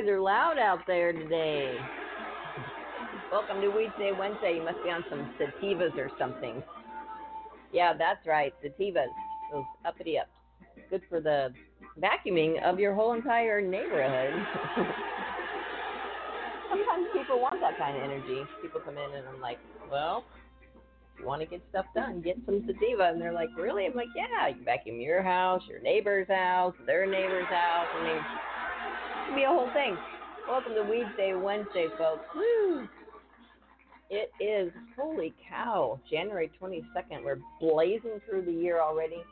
guys are loud out there today. Welcome to Weedsday Wednesday. You must be on some sativas or something. Yeah, that's right, sativas. Those uppity ups. Good for the vacuuming of your whole entire neighborhood. Sometimes people want that kind of energy. People come in and I'm like, well, you want to get stuff done, get some sativa. And they're like, really? I'm like, yeah, you vacuum your house, your neighbor's house, their neighbor's house. I mean, could be a whole thing. Welcome to Weedsday Wednesday, folks. Woo! It is, holy cow, January 22nd. We're blazing through the year already.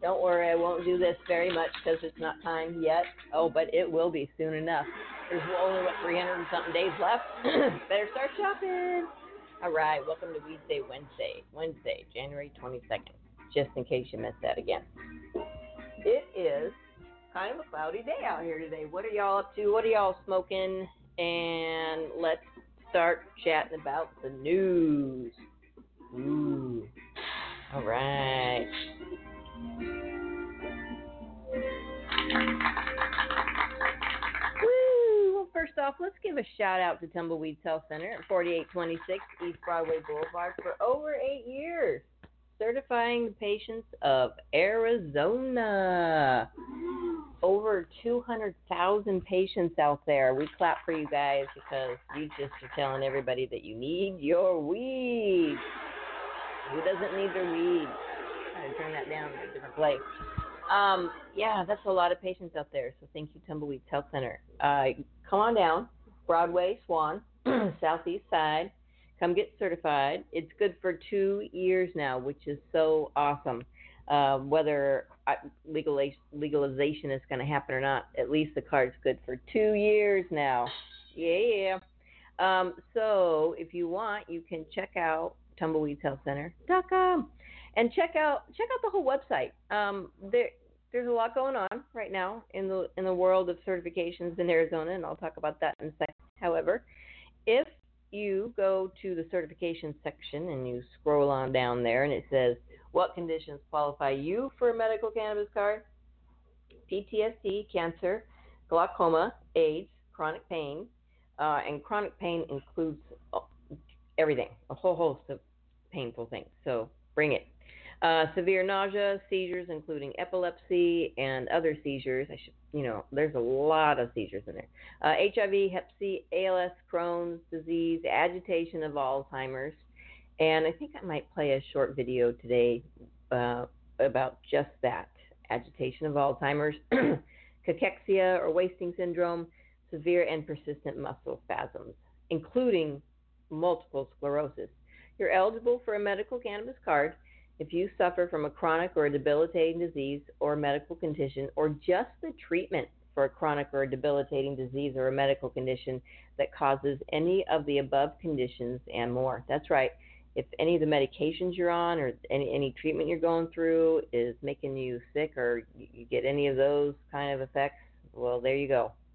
Don't worry, I won't do this very much because it's not time yet. Oh, but it will be soon enough. There's only, what, 300 and something days left? Better start shopping. All right, welcome to Weedsday Wednesday, Wednesday, January 22nd, just in case you missed that again. It is kind of a cloudy day out here today. What are y'all up to? What are y'all smoking? And let's start chatting about the news. Ooh. All right. Woo! Well, first off, let's give a shout out to Tumbleweeds Health Center at 4826 East Broadway Boulevard for over eight years, certifying the patients of Arizona. Over 200,000 patients out there. We clap for you guys because you just are telling everybody that you need your weed. Who doesn't need their weed? I gotta turn that down a different place. Um, yeah, that's a lot of patients out there. So thank you, Tumbleweeds Health Center. Uh, come on down, Broadway, Swan, Southeast Side. Come get certified. It's good for two years now, which is so awesome. Uh, whether legaliz- legalization is going to happen or not, at least the card's good for two years now. Yeah. Um, so if you want, you can check out tumbleweedshealthcenter.com and check out check out the whole website. Um, there there's a lot going on right now in the in the world of certifications in Arizona, and I'll talk about that in a second. However, if you go to the certification section and you scroll on down there, and it says what conditions qualify you for a medical cannabis card? PTSD, cancer, glaucoma, AIDS, chronic pain, uh, and chronic pain includes uh, everything, a whole host of painful things. So bring it. Uh, severe nausea, seizures, including epilepsy and other seizures. I should, you know, there's a lot of seizures in there. Uh, HIV, Hep C, ALS, Crohn's disease, agitation of Alzheimer's, and I think I might play a short video today uh, about just that: agitation of Alzheimer's, cachexia or wasting syndrome, severe and persistent muscle spasms, including multiple sclerosis. You're eligible for a medical cannabis card if you suffer from a chronic or a debilitating disease or medical condition, or just the treatment for a chronic or a debilitating disease or a medical condition that causes any of the above conditions and more. That's right. If any of the medications you're on or any, any treatment you're going through is making you sick or you you get any of those kind of effects, well, there you go.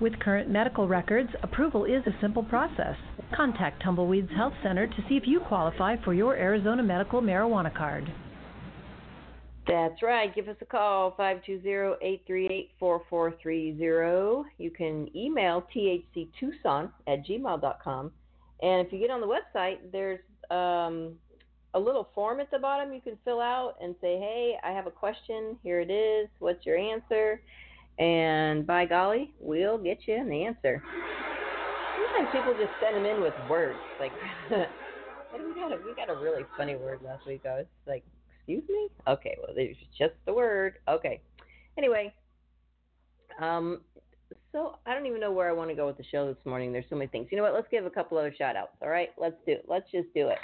With current medical records, approval is a simple process. Contact Tumbleweeds Health Center to see if you qualify for your Arizona medical marijuana card. That's right. Give us a call, 520-838-4430. You can email thctucson at gmail.com. And if you get on the website, there's um, a little form at the bottom you can fill out and say, hey, I have a question. Here it is. What's your answer? And by golly, we'll get you an answer. Sometimes people just send them in with words. Like, we got a, we got a really funny word last week. I was like, excuse me? Okay, well, there's just the word. Okay. Anyway, um, so I don't even know where I want to go with the show this morning. There's so many things. You know what? Let's give a couple other shout outs. All right, let's do it. Let's just do it.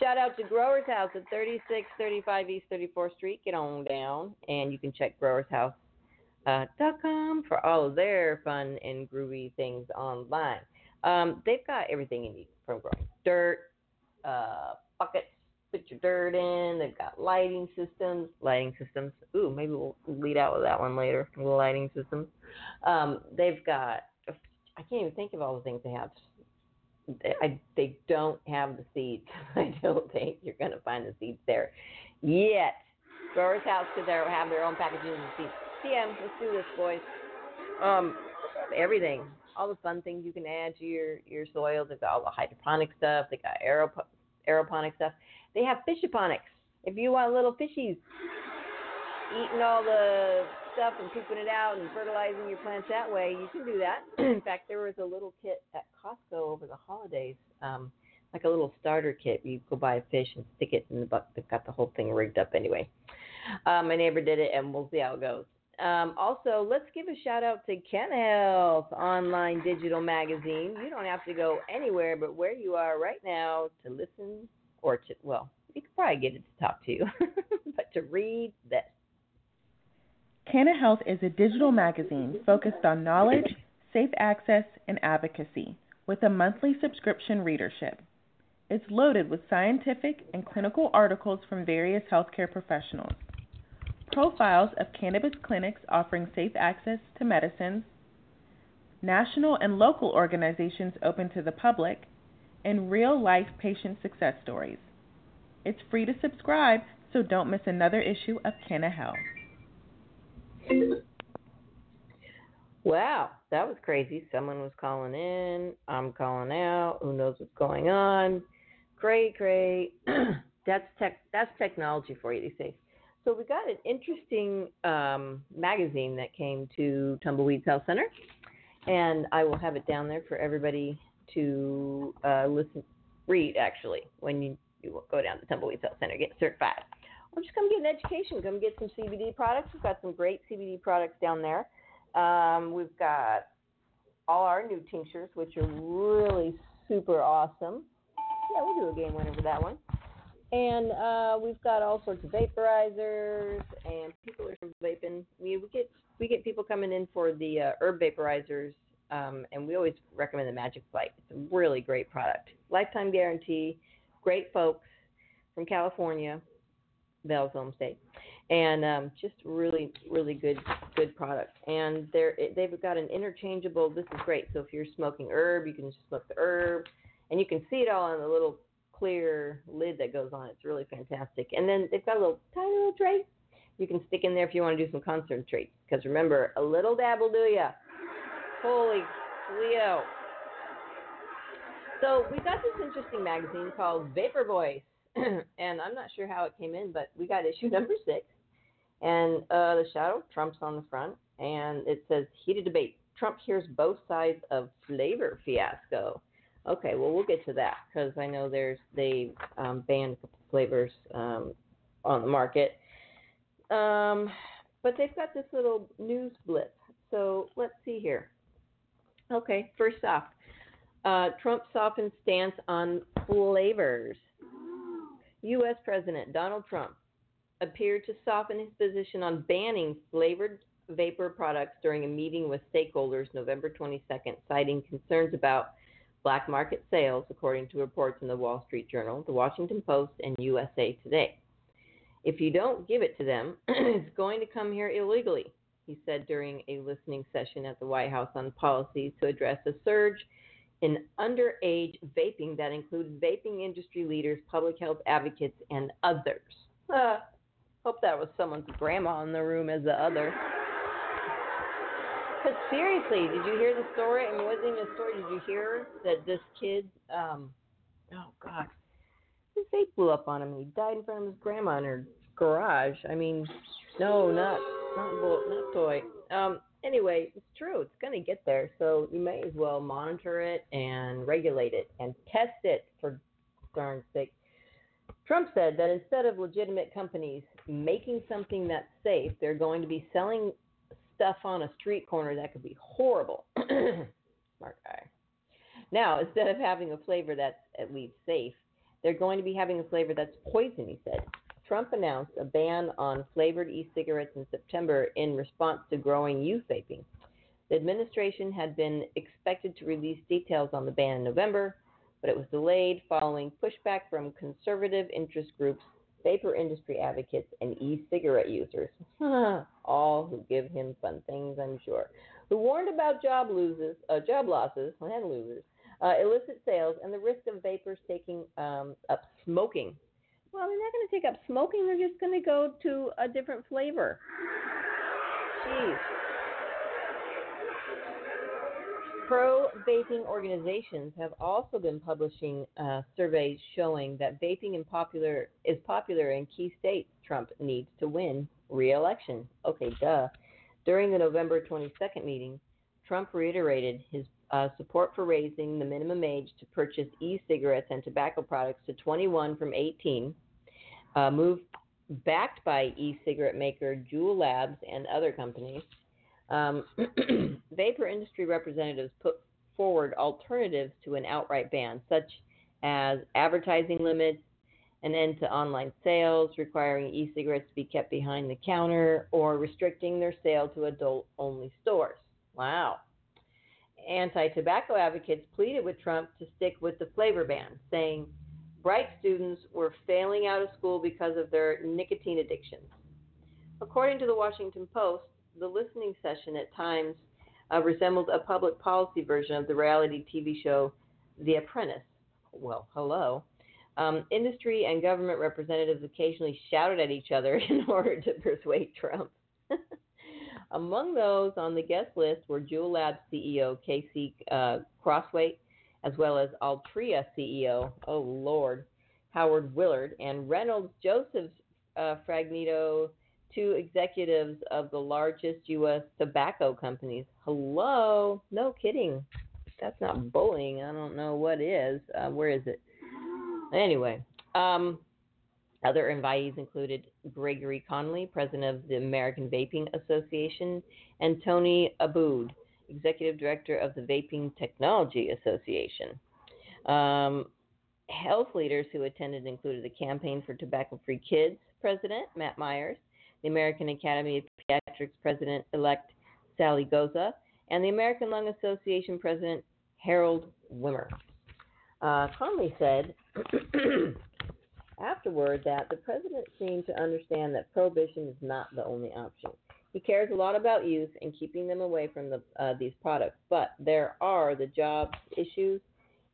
Shout out to Growers House at 3635 East 34th Street. Get on down, and you can check growershouse.com uh, .com for all of their fun and groovy things online. Um, they've got everything you need from growing dirt, uh, buckets, put your dirt in. They've got lighting systems. Lighting systems. Ooh, maybe we'll lead out with that one later. Lighting systems. Um, they've got. I can't even think of all the things they have. I, they don't have the seeds. I don't think you're going to find the seeds there yet. Growers House could have their own packages of seeds. TM, let's do this, boys. Um, everything, all the fun things you can add to your your soil. They've got all the hydroponic stuff. They got aerop- aeroponic stuff. They have fishaponics. If you want little fishies eating all the stuff and pooping it out and fertilizing your plants that way, you can do that. In fact, there was a little kit at Costco over the holidays, um, like a little starter kit. You go buy a fish and stick it in the bucket. They've got the whole thing rigged up anyway. Um, my neighbor did it, and we'll see how it goes. Um, also, let's give a shout out to Canna Health Online Digital Magazine. You don't have to go anywhere but where you are right now to listen or to, well, you could probably get it to talk to you, but to read this. Canna Health is a digital magazine focused on knowledge, safe access, and advocacy with a monthly subscription readership. It's loaded with scientific and clinical articles from various healthcare professionals, profiles of cannabis clinics offering safe access to medicines, national and local organizations open to the public, and real life patient success stories. It's free to subscribe, so don't miss another issue of Canna Health. Wow, that was crazy. Someone was calling in. I'm calling out. Who knows what's going on? Great, great. that's tech. That's technology for you. They say. So we got an interesting um, magazine that came to Tumbleweeds Health Center, and I will have it down there for everybody to uh, listen, read actually when you, you go down to Tumbleweeds Health Center, get certified. Or just come get an education, come get some CBD products. We've got some great CBD products down there. Um, we've got all our new tinctures, which are really super awesome. Yeah, we'll do a game winner for that one. And uh, we've got all sorts of vaporizers, and people are vaping. We, we get we get people coming in for the uh, herb vaporizers um, and we always recommend the Magic Flight. It's a really great product. Lifetime guarantee, great folks from California, Bell's home state, and um, just really, really good, good product. And they're they've got an interchangeable. This is great. So if you're smoking herb, you can just smoke the herb, and you can see it all on the little clear lid that goes on. It's really fantastic. And then they've got a little tiny little tray you can stick in there if you want to do some concentrates. Because remember, a little dab will do ya. Holy Leo. So we got this interesting magazine called Vapor Voice, and I'm not sure how it came in, but we got issue number six, and uh, the shadow Trump's on the front, and it says heated debate. Trump hears both sides of flavor fiasco. Okay, well we'll get to that because I know there's they um, banned flavors um, on the market, um, but they've got this little news blip. So let's see here. Okay, first off, uh, Trump softens stance on flavors. U.S. President Donald Trump appeared to soften his position on banning flavored vapor products during a meeting with stakeholders November 22nd, citing concerns about black market sales, according to reports in the Wall Street Journal, the Washington Post, and USA Today. If you don't give it to them, it's going to come here illegally, he said during a listening session at the White House on policies to address a surge in underage vaping that included vaping industry leaders, public health advocates, and others. Uh, hope that was someone's grandma in the room as the other. Seriously, did you hear the story? I mean, wasn't even a story. Did you hear that this kid, um, oh God, his vape blew up on him he died in front of his grandma in her garage. I mean, no, not not bullet, not toy. Um, anyway, it's true. It's to get there. So you may as well monitor it and regulate it and test it for darn sake. Trump said that instead of legitimate companies making something that's safe, they're going to be selling stuff on a street corner that could be horrible. Smart guy. Now, instead of having a flavor that's at least safe, they're going to be having a flavor that's poison, he said. Trump announced a ban on flavored e cigarettes in September in response to growing youth vaping. The administration had been expected to release details on the ban in November, but it was delayed following pushback from conservative interest groups vapor industry advocates, and e cigarette users, all who give him fun things, I'm sure, who warned about job losses, uh, job losses, and losers, uh, illicit sales, and the risk of vapors taking um, up smoking. Well, they're not going to take up smoking, they're just going to go to a different flavor. Jeez. Pro vaping organizations have also been publishing uh, surveys showing that vaping in popular is popular in key states Trump needs to win re-election. Okay, duh. During the November 22nd meeting, Trump reiterated his uh, support for raising the minimum age to purchase e-cigarettes and tobacco products to 21 from 18. Uh, move backed by e-cigarette maker Juul Labs and other companies. Um, vapor industry representatives put forward alternatives to an outright ban, such as advertising limits, an end to online sales, requiring e cigarettes to be kept behind the counter, or restricting their sale to adult only stores. Wow. Anti tobacco advocates pleaded with Trump to stick with the flavor ban, saying bright students were failing out of school because of their nicotine addictions. According to the Washington Post, the listening session at times uh, resembled a public policy version of the reality TV show The Apprentice. Well, hello. Um, industry and government representatives occasionally shouted at each other in order to persuade Trump. Among those on the guest list were Juul Labs CEO Casey uh, Crosthwaite, as well as Altria CEO, oh Lord, Howard Willard, and Reynolds Joseph uh, Fragnito two executives of the largest U.S. tobacco companies. Hello? No kidding. That's not bullying. I don't know what is. Uh, where is it? Anyway, um, other invitees included Gregory Conley, president of the American Vaping Association, and Tony Abboud, executive director of the Vaping Technology Association. Um, health leaders who attended included the Campaign for Tobacco Free Kids president, Matt Myers, the American Academy of Pediatrics President elect Sally Goza, and the American Lung Association President Harold Wimmer. Uh, Conley said afterward that the president seemed to understand that prohibition is not the only option. He cares a lot about youth and keeping them away from the, uh, these products, but there are the jobs issues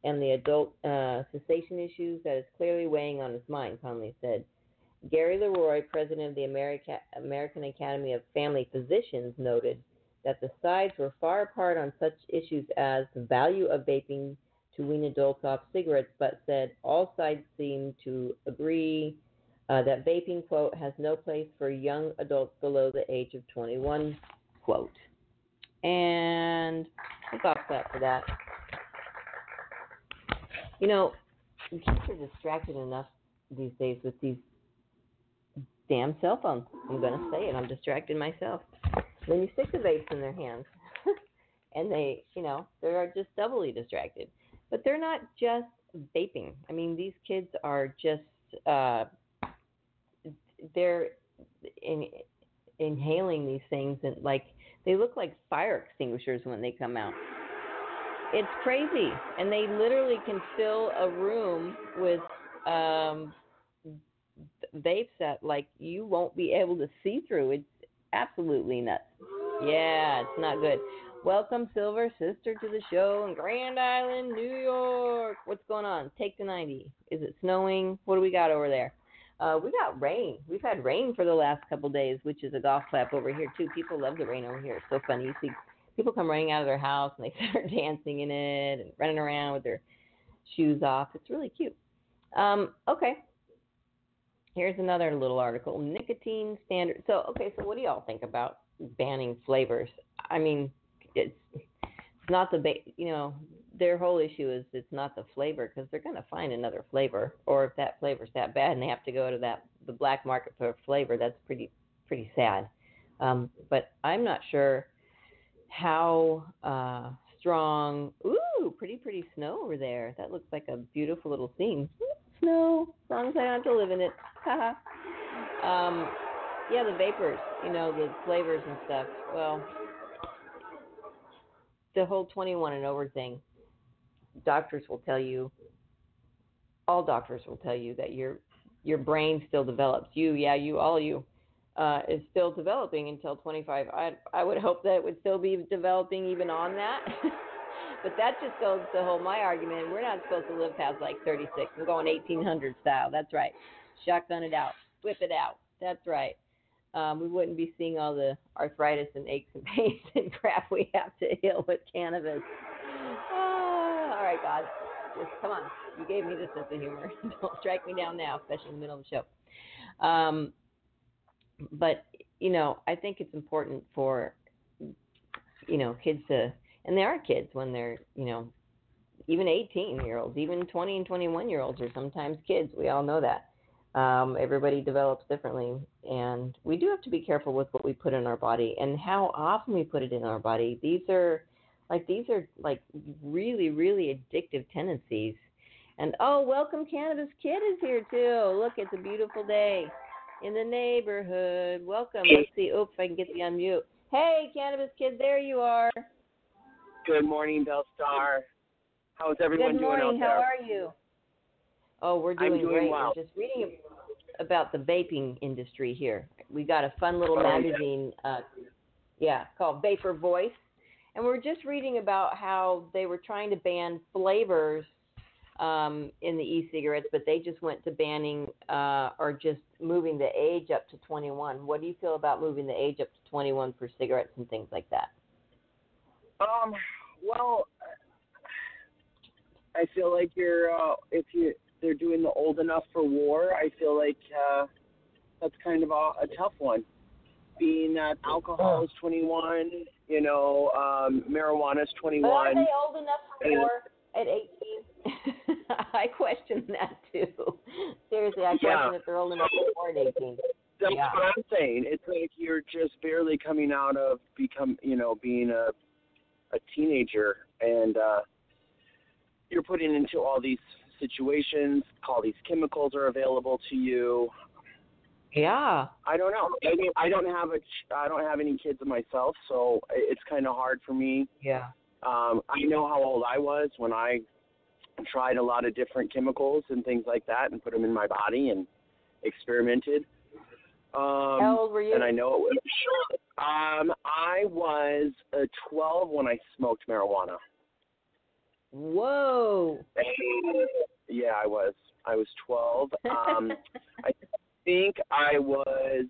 and the adult uh, cessation issues that is clearly weighing on his mind, Conley said. Gary LeRoy, president of the America, American Academy of Family Physicians, noted that the sides were far apart on such issues as the value of vaping to wean adults off cigarettes, but said all sides seem to agree uh, that vaping, quote, has no place for young adults below the age of 21, quote. And I got that for that. You know, kids are distracted enough these days with these damn cell phone. I'm going to say it. I'm distracting myself. Then you stick the vapes in their hands, and they, you know, they're just doubly distracted. But they're not just vaping. I mean, these kids are just, uh, they're in, inhaling these things and like they look like fire extinguishers when they come out. It's crazy, and they literally can fill a room with um, vapes that like you won't be able to see through. It's absolutely nuts. Yeah, it's not good. Welcome, Silver Sister, to the show in Grand Island, New York. What's going on? Take the 90. Is it snowing? What do we got over there? Uh, we got rain. We've had rain for the last couple days, which is a golf clap over here too. People love the rain over here. It's so funny. You see people come running out of their house and they start dancing in it and running around with their shoes off. It's really cute. Um, okay. Here's another little article. Nicotine standard. So okay, so what do y'all think about banning flavors? I mean, it's it's not the ba- you know their whole issue is it's not the flavor because they're going to find another flavor or if that flavor's that bad and they have to go to that the black market for flavor that's pretty pretty sad um, but i'm not sure how uh, strong ooh pretty pretty snow over there that looks like a beautiful little scene snow as long as i don't have to live in it Haha. um, yeah the vapors you know the flavors and stuff well the whole 21 and over thing, doctors will tell you, all doctors will tell you that your your brain still develops. You, yeah, you, all you, uh, is still developing until 25. I I would hope that it would still be developing even on that. but that just goes to hold my argument. We're not supposed to live past like 36. We're going 1800 style. That's right. Shotgun it out. Whip it out. That's right um, we wouldn't be seeing all the arthritis and aches and pains and crap we have to heal with cannabis. Ah, all right, God, just come on. You gave me this sense of humor. Don't strike me down now, especially in the middle of the show. Um, but you know, I think it's important for you know kids to, and they are kids when they're you know even 18 year olds, even 20 and 21 year olds are sometimes kids. We all know that. Um, everybody develops differently, and we do have to be careful with what we put in our body and how often we put it in our body. These are like these are like really, really addictive tendencies. And oh, welcome, Cannabis Kid is here too. Look, it's a beautiful day in the neighborhood. Welcome. Let's see. Oops, I can get the unmute. Hey, Cannabis Kid, there you are. Good morning, Bell Star. How's everyone Good morning. doing out How there? are you? Oh, we're doing, I'm doing great. well. We're just reading about the vaping industry here. We got a fun little Oh, yeah. magazine, uh, yeah, called Vapor Voice, and we're just reading about how they were trying to ban flavors um, in the e-cigarettes, but they just went to banning uh, or just moving the age up to 21. What do you feel about moving the age up to 21 for cigarettes and things like that? Um, well, I feel like you're uh, if you they're doing the old enough for war. I feel like uh, that's kind of a, a tough one. Being that alcohol is 21, you know, um, marijuana is But are they old enough for and- war at 18? I question that too. Seriously, I question Yeah. if they're old enough for war at 18. That's Yeah. what I'm saying. It's like you're just barely coming out of become, you know, being a a teenager, and uh, you're putting into all these situations. All these chemicals are available to you. Yeah. I don't know. I mean, I don't have a, I don't have any kids myself, so it's kind of hard for me. Yeah. Um, I know how old I was when I tried a lot of different chemicals and things like that, and put them in my body and experimented. Um, How old were you? and I know it was. Um, I was uh, 12 when I smoked marijuana. Whoa. Yeah, I was. I was 12. Um, I think I was.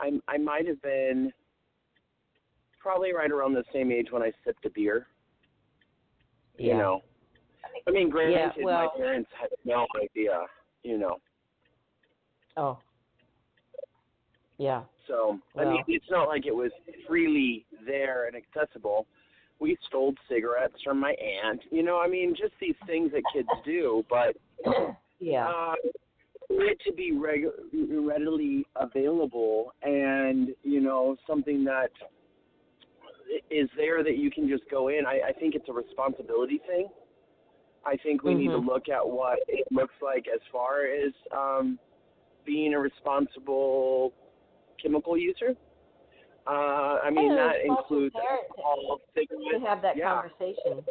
I I might have been probably right around the same age when I sipped a beer. Yeah. You know. I mean, granted, well- my parents had no idea. You know. Oh. Yeah. So I mean, it's not like it was freely there and accessible. We stole cigarettes from my aunt. You know, I mean, just these things that kids do. But Yeah. uh, for it to be reg- readily available and you know something that is there that you can just go in, I, I think it's a responsibility thing. I think we need to Mhm. look at what it looks like as far as um, being a responsible chemical user. Uh, I mean, And that includes parent all to cigarettes. have that yeah. conversation.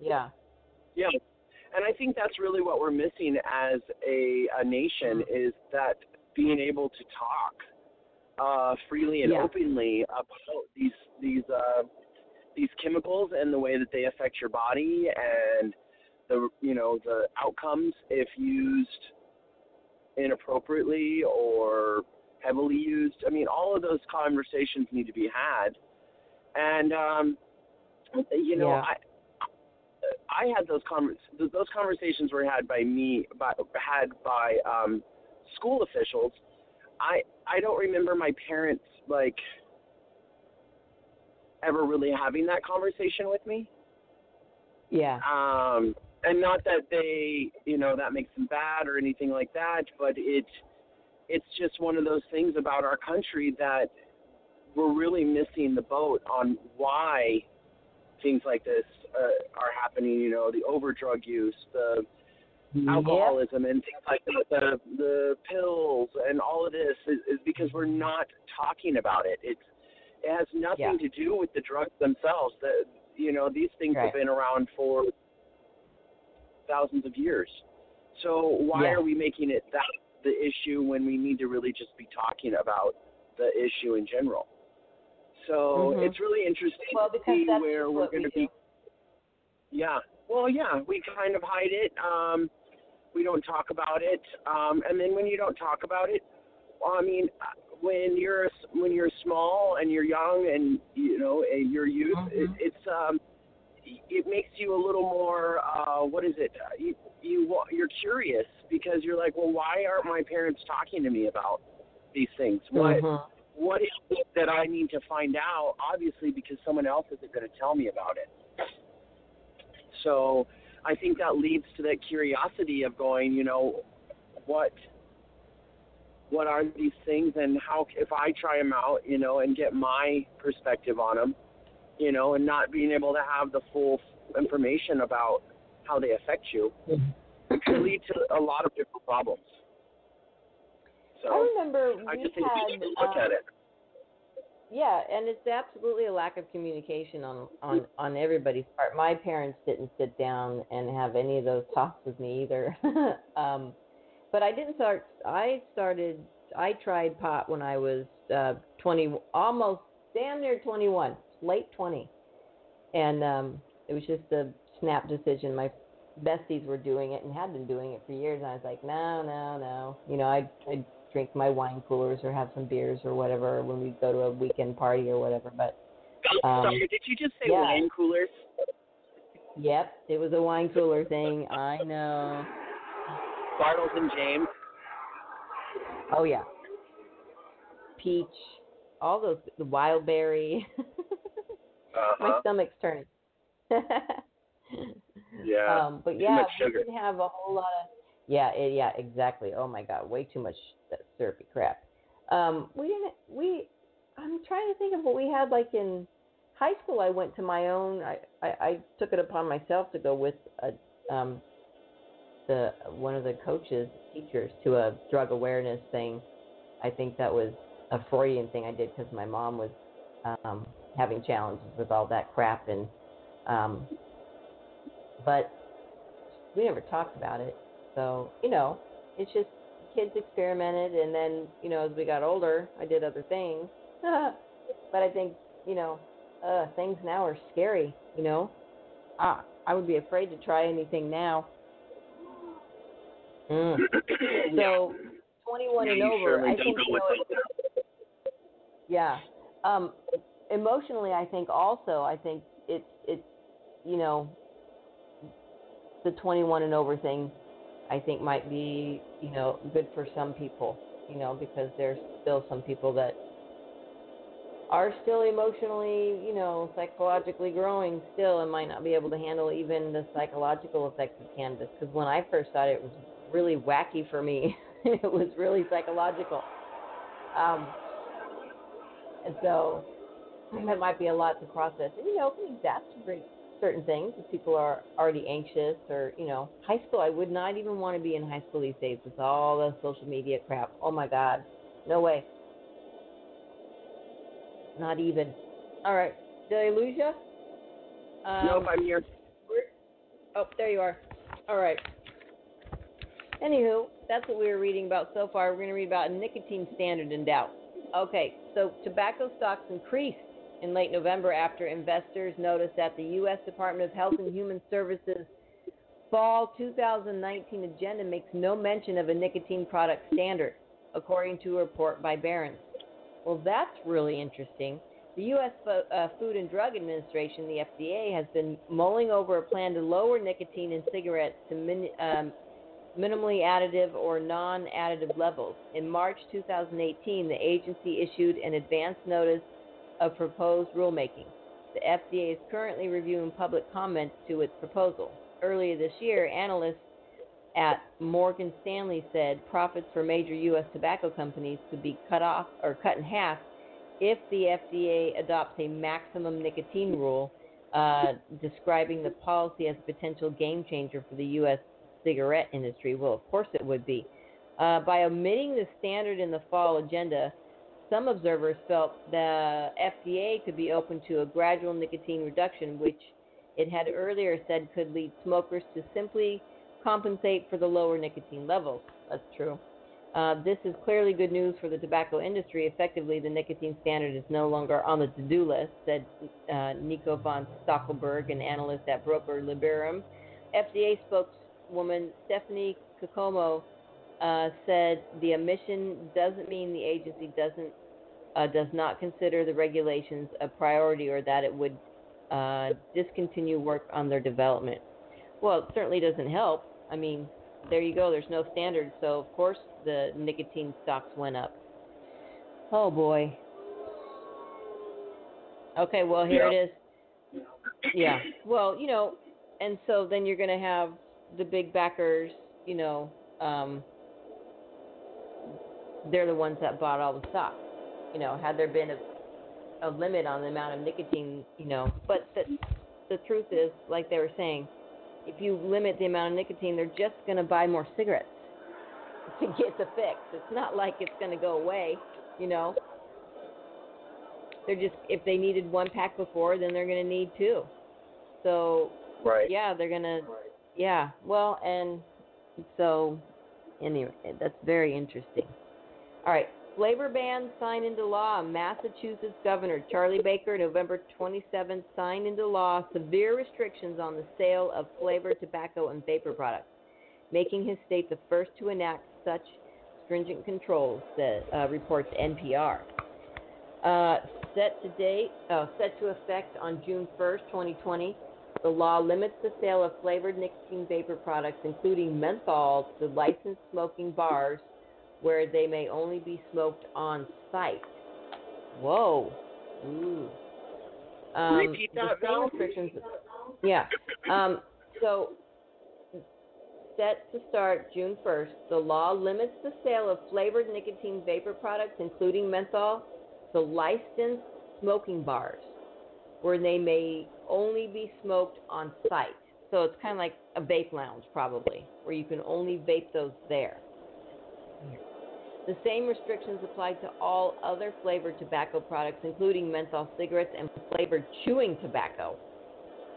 Yeah. Yeah, and I think that's really what we're missing as a, a nation is that being able to talk uh, freely and Yeah. openly about these these uh, these chemicals and the way that they affect your body and the you know the outcomes if used inappropriately or heavily used. I mean, all of those conversations need to be had, and um, you know, Yeah. I I had those convers those conversations were had by me by had by um, school officials. I I don't remember my parents like ever really having that conversation with me. Yeah. Um, and not that they, you know, that makes them bad or anything like that, but it, it's just one of those things about our country that we're really missing the boat on why things like this uh, are happening. You know, the over drug use, the alcoholism, and things like that, the the pills, and all of this is, is because we're not talking about it. It's it has nothing to do with the drugs themselves. That you know, these things Right. have been around for thousands of years. So why Yeah. are we making it that the issue when we need to really just be talking about the issue in general? So Mhm. it's really interesting Well, to see where we're what going we to be. Yeah. Well, yeah, we kind of hide it. Um, we don't talk about it, um, and then when you don't talk about it, I mean, when you're when you're small and you're young and you know and you're youth, it, Mhm. it's um, it makes you a little more. Uh, what is it? Uh, You you you're curious because you're like, well, why aren't my parents talking to me about these things? What Mhm. what is it that I need to find out? Obviously, because someone else isn't going to tell me about it. So I think that leads to that curiosity of going, you know, what what are these things, and how if I try them out, you know, and get my perspective on them, you know, and not being able to have the full information about how they affect you, it could lead to a lot of different problems. So I remember I we just think had we look um, at it. Yeah, and it's absolutely a lack of communication on on on everybody's part. My parents didn't sit down and have any of those talks with me either. um, but I didn't start. I started. I tried pot when I was uh, twenty, almost damn near twenty-one, late twenty, and um, it was just a snap decision. My besties were doing it and had been doing it for years, and I was like, no, no, no. You know, I I drink my wine coolers or have some beers or whatever when we go to a weekend party or whatever. But um, Sorry, did you just say yeah. wine coolers? yep, it was a wine cooler thing. I know. Bartles and James. Oh yeah, peach, all those the wild berry. my Uh-huh. stomach's turning. Yeah. Um, but yeah, we sugar. did have a whole lot of yeah, it, yeah, exactly. Oh my god, way too much uh, syrupy crap. Um, we didn't. We. I'm trying to think of what we had like in high school. I went to my own. I I, I took it upon myself to go with a um the one of the coaches teachers to a drug awareness thing. I think that was a Freudian thing I did because my mom was um, having challenges with all that crap and um, but we never talked about it. So, you know, it's just kids experimented and then, you know, as we got older, I did other things. but I think, you know, uh things now are scary, you know. Ah, I would be afraid to try anything now. Mm. So, 21 and over, I think you know, yeah. Um, emotionally, I think also, I think it's it's you know the 21 and over thing. I think might be you know good for some people, you know, because there's still some people that are still emotionally, you know, psychologically growing still and might not be able to handle even the psychological effects of cannabis. Because when I first started, it was really wacky for me. it was really psychological. Um, and so that might be a lot to process. And, you know, it can exacerbate certain things if people are already anxious or, you know, high school. I would not even want to be in high school these days with all the social media crap. Oh my God. No way. Not even. All right. Did I lose you? Um, nope, I'm here. Oh, there you are. All right. Anywho, that's what we were reading about so far. We're going to read about a nicotine standard in doubt. Okay, so tobacco stocks increased in late November after investors noticed that the U.S. Department of Health and Human Services fall 2019 agenda makes no mention of a nicotine product standard, according to a report by Barron's. Well, that's really interesting. The U.S. Uh, Food and Drug Administration, the FDA, has been mulling over a plan to lower nicotine in cigarettes to min, um, minimally additive or non additive levels. In March 2018, the agency issued an advance notice of proposed rulemaking. The FDA is currently reviewing public comments to its proposal. Earlier this year, analysts at Morgan Stanley said profits for major U.S. tobacco companies could be cut off or cut in half if the FDA adopts a maximum nicotine rule, uh, describing the policy as a potential game changer for the U.S. cigarette industry. Well, of course it would be. Uh, by omitting the standard in the fall agenda, some observers felt the FDA could be open to a gradual nicotine reduction, which it had earlier said could lead smokers to simply compensate for the lower nicotine levels. That's true. Uh, this is clearly good news for the tobacco industry. Effectively, the nicotine standard is no longer on the to-do list, said uh, Nico von Stackelberg, an analyst at Broker Liberum. FDA spokeswoman Stephanie Caccomo uh, said the omission doesn't mean the agency doesn't uh, does not consider the regulations a priority or that it would uh, discontinue work on their development. Well, it certainly doesn't help. I mean, there you go. There's no standard, so of course the nicotine stocks went up. Oh boy. Okay, well here yeah. it is. Yeah. Well, you know, and so then you're going to have the big backers, you know, um, they're the ones that bought all the stock. You know, had there been a, a limit on the amount of nicotine, you know, but the, the truth is, like they were saying, if you limit the amount of nicotine, they're just going to buy more cigarettes to get the fix. It's not like it's going to go away, you know. They're just if they needed one pack before, then they're going to need two. So right. yeah, they're going to yeah. Well, and so anyway, that's very interesting. All right, flavor ban signed into law. Massachusetts Governor Charlie Baker, November 27th, signed into law severe restrictions on the sale of flavored tobacco and vapor products, making his state the first to enact such stringent controls, that uh, reports NPR. Uh, set to date, uh, set to effect on June 1st, 2020, the law limits the sale of flavored nicotine vapor products, including menthol, to licensed smoking bars where they may only be smoked on site. Whoa. Ooh. Um, Repeat that, the restrictions. Yeah. Um, so, set to start June 1st, the law limits the sale of flavored nicotine vapor products, including menthol, to licensed smoking bars, where they may only be smoked on site. So it's kind of like a vape lounge, probably, where you can only vape those there. The same restrictions apply to all other flavored tobacco products, including menthol cigarettes and flavored chewing tobacco.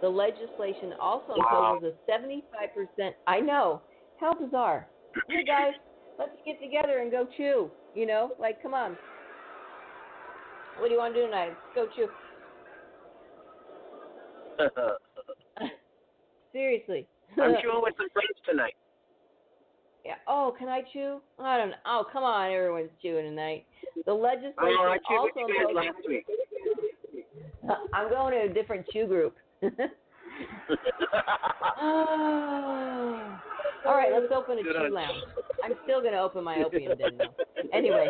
The legislation also imposes a 75%. I know. How bizarre. Hey, guys, let's get together and go chew. You know, like, come on. What do you want to do tonight? Let's go chew. Seriously. I'm chewing with some friends tonight. Yeah. Oh, can I chew? I don't know. Oh, come on, everyone's chewing tonight. The legislature oh, I also guys last week. I'm going to a different chew group. All right, let's open a Good chew lounge. I'm still going to open my opium den though. Anyway,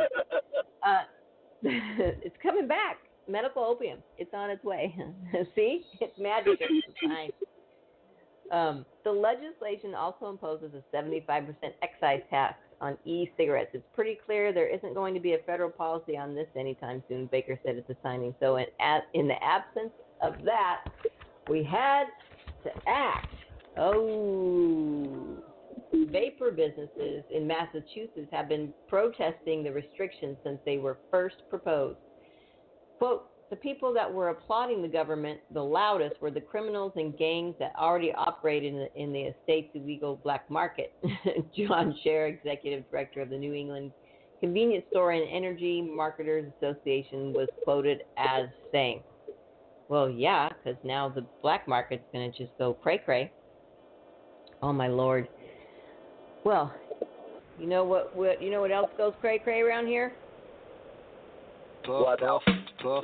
uh, it's coming back. Medical opium. It's on its way. See, it's magic. It's fine. Um, the legislation also imposes a 75% excise tax on e-cigarettes. It's pretty clear there isn't going to be a federal policy on this anytime soon. Baker said at the signing. So, in, in the absence of that, we had to act. Oh, vapor businesses in Massachusetts have been protesting the restrictions since they were first proposed. Quote, the people that were applauding the government the loudest were the criminals and gangs that already operated in the, in the estate's illegal black market. John Shaer, executive director of the New England Convenience Store and Energy Marketers Association, was quoted as saying, "Well, yeah, because now the black market's going to just go cray cray." Oh my lord. Well, you know what? What you know what else goes cray cray around here? puff,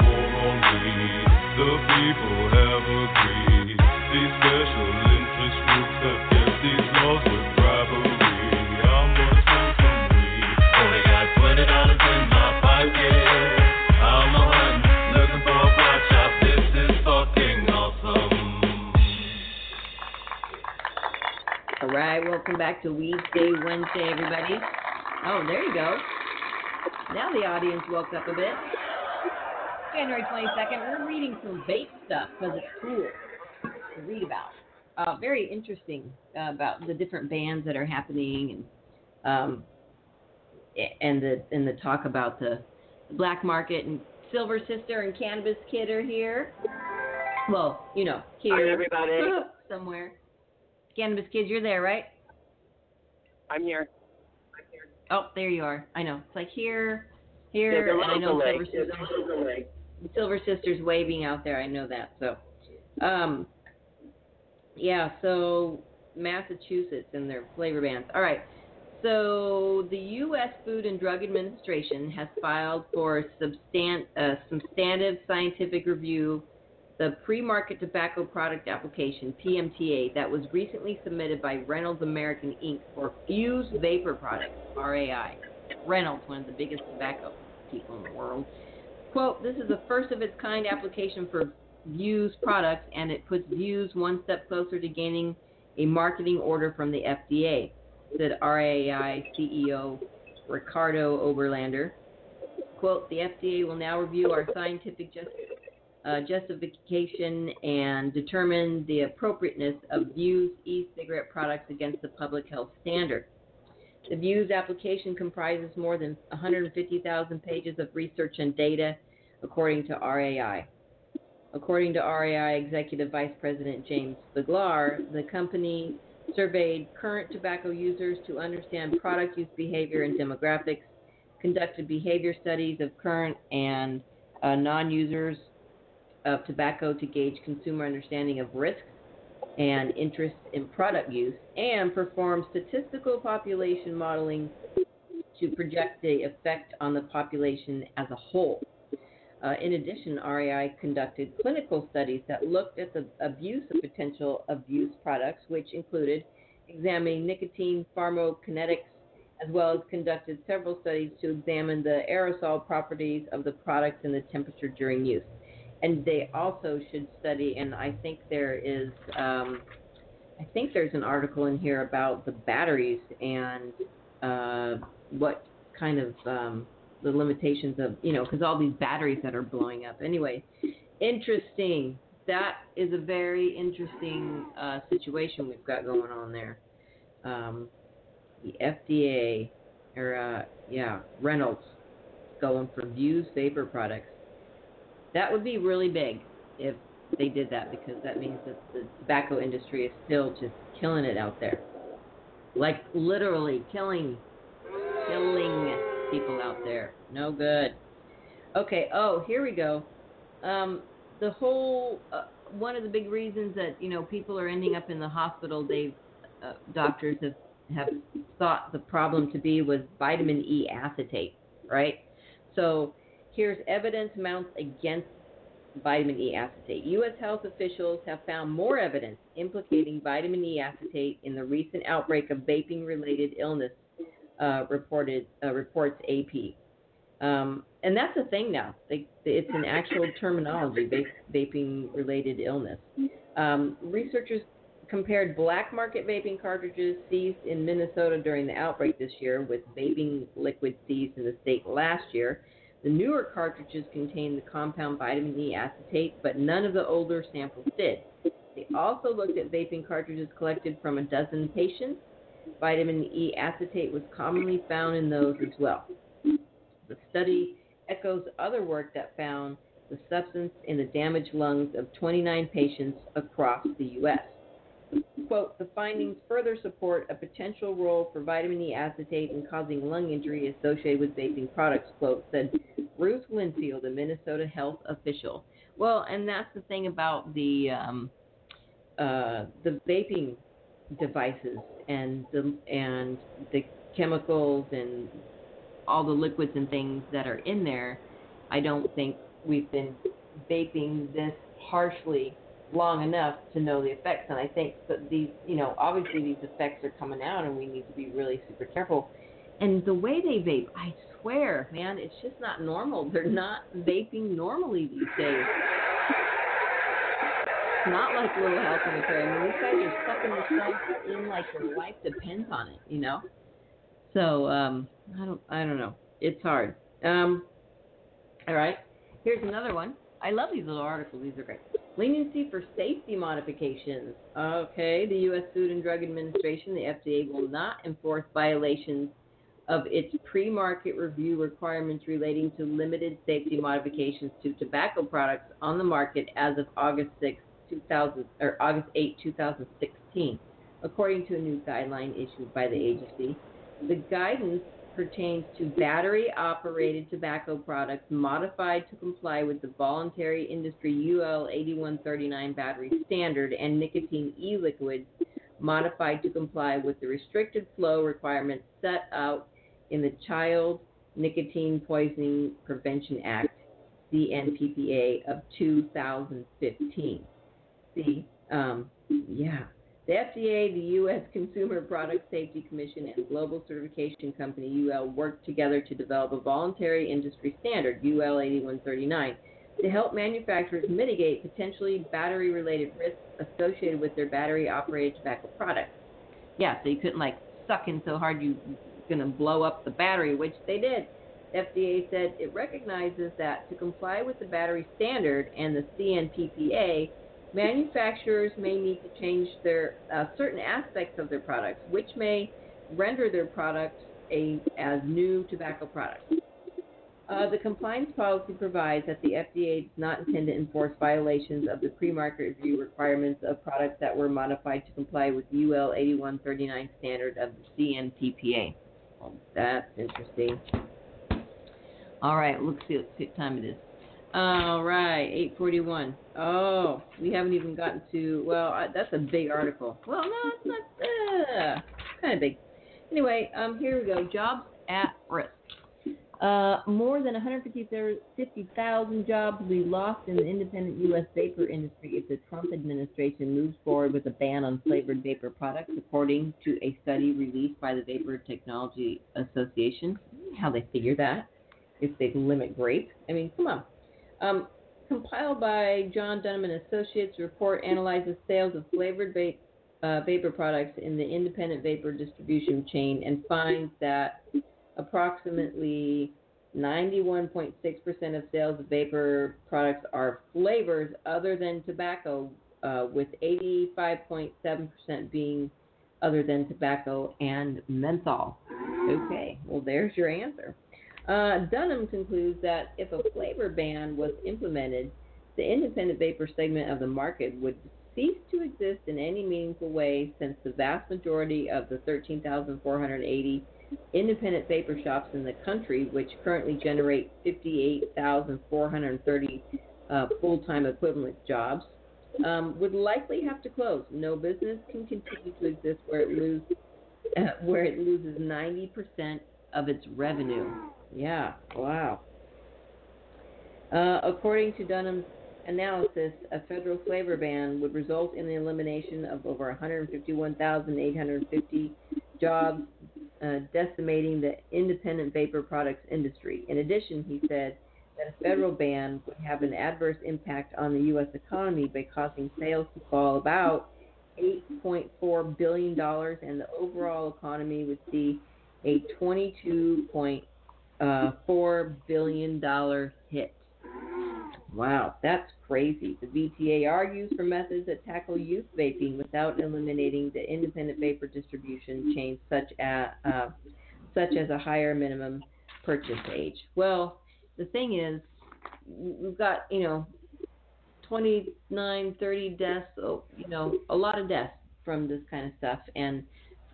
The people have agreed. These special interest groups have kept these laws with bribery. Only oh, got twenty dollars in my pocket. I'm looking for a shop. This is fucking awesome. All right, welcome back to Weed Day Wednesday, everybody. Oh, there you go. Now the audience woke up a bit. January 22nd, we're reading some vape stuff because it's cool to read about. Uh, very interesting uh, about the different bands that are happening and um, and the and the talk about the black market and Silver Sister and Cannabis Kid are here. Well, you know, here Hi, everybody. somewhere. Cannabis Kid, you're there, right? I'm here. Oh, there you are. I know. It's like here, here, a and I know. Silver Sisters. Silver Sisters waving out there. I know that. So, Um, yeah, so Massachusetts and their flavor bans. All right. So the U.S. Food and Drug Administration has filed for substan- uh, substantive scientific review the pre-market tobacco product application (PMTA) that was recently submitted by Reynolds American Inc. for Vuse Vapor Products (RAI). Reynolds, one of the biggest tobacco people in the world. Quote, this is a first of its kind application for Vuse products, and it puts Vuse one step closer to gaining a marketing order from the FDA, said RAI CEO Ricardo Oberlander. Quote, the FDA will now review our scientific just, uh, justification and determine the appropriateness of Vuse e-cigarette products against the public health standard. The Vuse application comprises more than 150,000 pages of research and data, according to RAI. According to RAI Executive Vice President James Figlar, the company surveyed current tobacco users to understand product use behavior and demographics, conducted behavior studies of current and uh, non users of tobacco to gauge consumer understanding of risks and interest in product use, and perform statistical population modeling to project the effect on the population as a whole. Uh, in addition, RAI conducted clinical studies that looked at the abuse of potential abuse products, which included examining nicotine pharmacokinetics, as well as conducted several studies to examine the aerosol properties of the products and the temperature during use. And they also should study, and I think there is, um, I think there's an article in here about the batteries and uh, what kind of um, the limitations of, you know, because all these batteries that are blowing up. Anyway, interesting. That is a very interesting uh, situation we've got going on there. Um, the FDA, or uh, yeah, Reynolds, going for Vuse vapor products. That would be really big if they did that because that means that the tobacco industry is still just killing it out there. Like literally killing, killing people out there. No good. Okay. Oh, here we go. Um, the whole uh, one of the big reasons that you know people are ending up in the hospital. They uh, doctors have have thought the problem to be was vitamin E acetate, right? So here's evidence mounts against vitamin E acetate. U.S. health officials have found more evidence implicating vitamin E acetate in the recent outbreak of vaping-related illness, uh, reported uh, reports AP. Um, and that's a thing now. They, it's an actual terminology, vaping-related illness. Um, researchers compared black market vaping cartridges seized in Minnesota during the outbreak this year with vaping liquid seized in the state last year. The newer cartridges contained the compound vitamin E acetate, but none of the older samples did. They also looked at vaping cartridges collected from a dozen patients. Vitamin E acetate was commonly found in those as well. The study echoes other work that found the substance in the damaged lungs of 29 patients across the U.S. Quote, the findings further support a potential role for vitamin E acetate in causing lung injury associated with vaping products, quote, said Ruth Lynfield, a Minnesota health official. Well, and that's the thing about the um, uh, the vaping devices and the and the chemicals and all the liquids and things that are in there. I don't think we've been vaping this harshly long enough to know the effects. And I think that these, you know, obviously these effects are coming out, and we need to be really super careful. And the way they vape, I swear, man, it's just not normal. They're not vaping normally these days. It's not like Little House on the Prairie. I mean, these guys are sucking stuff in like their life depends on it, you know. So um, I don't, I don't know. It's hard. Um, all right. Here's another one. I love these little articles. These are great. Leniency for safety modifications. Okay, the U.S. Food and Drug Administration, the FDA, will not enforce violations of its pre-market review requirements relating to limited safety modifications to tobacco products on the market as of August 6, 2000, or August 8, 2016, according to a new guideline issued by the agency. The guidance pertains to battery operated tobacco products modified to comply with the voluntary industry UL 8139 battery standard and nicotine e liquids modified to comply with the restricted flow requirements set out in the Child Nicotine Poisoning Prevention Act, CNPPA, of 2015. See, um, yeah. The FDA, the U.S. Consumer Product Safety Commission, and global certification company UL worked together to develop a voluntary industry standard, UL 8139, to help manufacturers mitigate potentially battery related risks associated with their battery operated tobacco products. Yeah, so you couldn't like suck in so hard you're going to blow up the battery, which they did. FDA said it recognizes that to comply with the battery standard and the CNPPA, manufacturers may need to change their uh, certain aspects of their products, which may render their products a, as new tobacco products. Uh, the compliance policy provides that the FDA does not intend to enforce violations of the pre-market review requirements of products that were modified to comply with UL 8139 standard of the CNPPA. Well, that's interesting. All right, let's see what time it is. All right, 841. Oh, we haven't even gotten to, well, I, that's a big article. Well, no, it's not, uh, kind of big. Anyway, um, here we go. Jobs at risk. Uh, more than 150,000 jobs will be lost in the independent U.S. vapor industry if the Trump administration moves forward with a ban on flavored vapor products, according to a study released by the Vapor Technology Association. How they figure that? If they limit grape? I mean, come on. Um, compiled by John Dunham and Associates, report analyzes sales of flavored vape, uh, vapor products in the independent vapor distribution chain and finds that approximately 91.6% of sales of vapor products are flavors other than tobacco, uh, with 85.7% being other than tobacco and menthol. Okay, well, there's your answer. Uh, Dunham concludes that if a flavor ban was implemented, the independent vapor segment of the market would cease to exist in any meaningful way since the vast majority of the 13,480 independent vapor shops in the country, which currently generate 58,430 uh, full time equivalent jobs, um, would likely have to close. No business can continue to exist where it, lose, uh, where it loses 90% of its revenue. Yeah, wow. Uh, according to Dunham's analysis, a federal flavor ban would result in the elimination of over 151,850 jobs, uh, decimating the independent vapor products industry. In addition, he said that a federal ban would have an adverse impact on the U.S. economy by causing sales to fall about $8.4 billion, and the overall economy would see a 22.4 billion dollar hit. Wow, that's crazy. The VTA argues for methods that tackle youth vaping without eliminating the independent vapor distribution chains, such as uh, such as a higher minimum purchase age. Well, the thing is, we've got you know 29, 30 deaths, oh, you know, a lot of deaths from this kind of stuff, and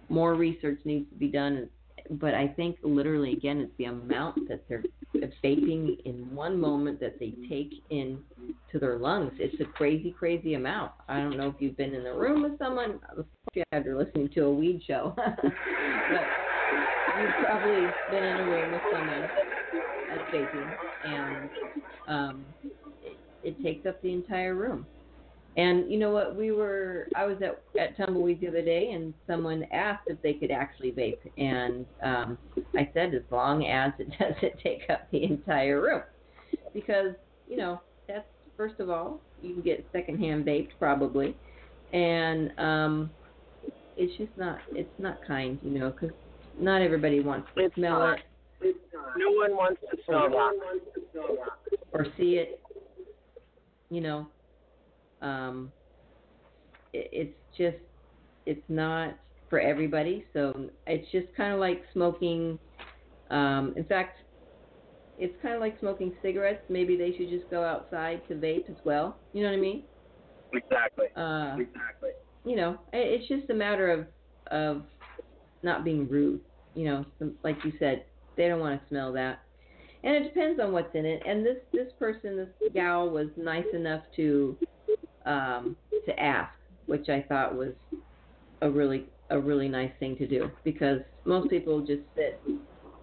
more research needs to be done. But I think literally, again, it's the amount that they're vaping in one moment that they take in to their lungs. It's a crazy, crazy amount. I don't know if you've been in the room with someone, after listening to a weed show, but you've probably been in a room with someone that's vaping, and um, it, it takes up the entire room. And you know what? We were I was at at Tumbleweed the other day, and someone asked if they could actually vape, and um, I said as long as it doesn't take up the entire room, because you know that's first of all you can get secondhand vaped probably, and um, it's just not it's not kind, you know, because not everybody wants to It's smell not. it No one wants to smell it or see it, you know. Um, it, it's just it's not for everybody. So it's just kind of like smoking. Um, in fact, it's kind of like smoking cigarettes. Maybe they should just go outside to vape as well. You know what I mean? Exactly. Uh, Exactly. you know, i- it's just a matter of of not being rude. you know, some, like you said, they don't want to smell that. And it depends on what's in it. And this this person, this gal, was nice enough to um, to ask, which I thought was a really a really nice thing to do because most people just sit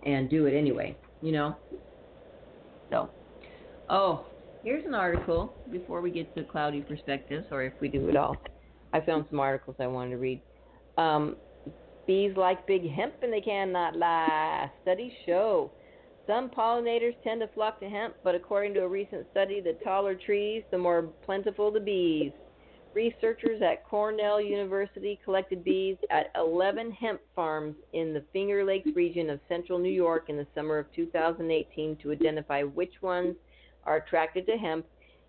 and do it anyway, you know. So, oh, here's an article before we get to cloudy perspectives, or if we do it all. I found some articles I wanted to read. Um, bees like big hemp and they cannot lie. Studies show some pollinators tend to flock to hemp, but according to a recent study, the taller trees, the more plentiful the bees. Researchers at Cornell University collected bees at 11 hemp farms in the Finger Lakes region of central New York in the summer of 2018 to identify which ones are attracted to hemp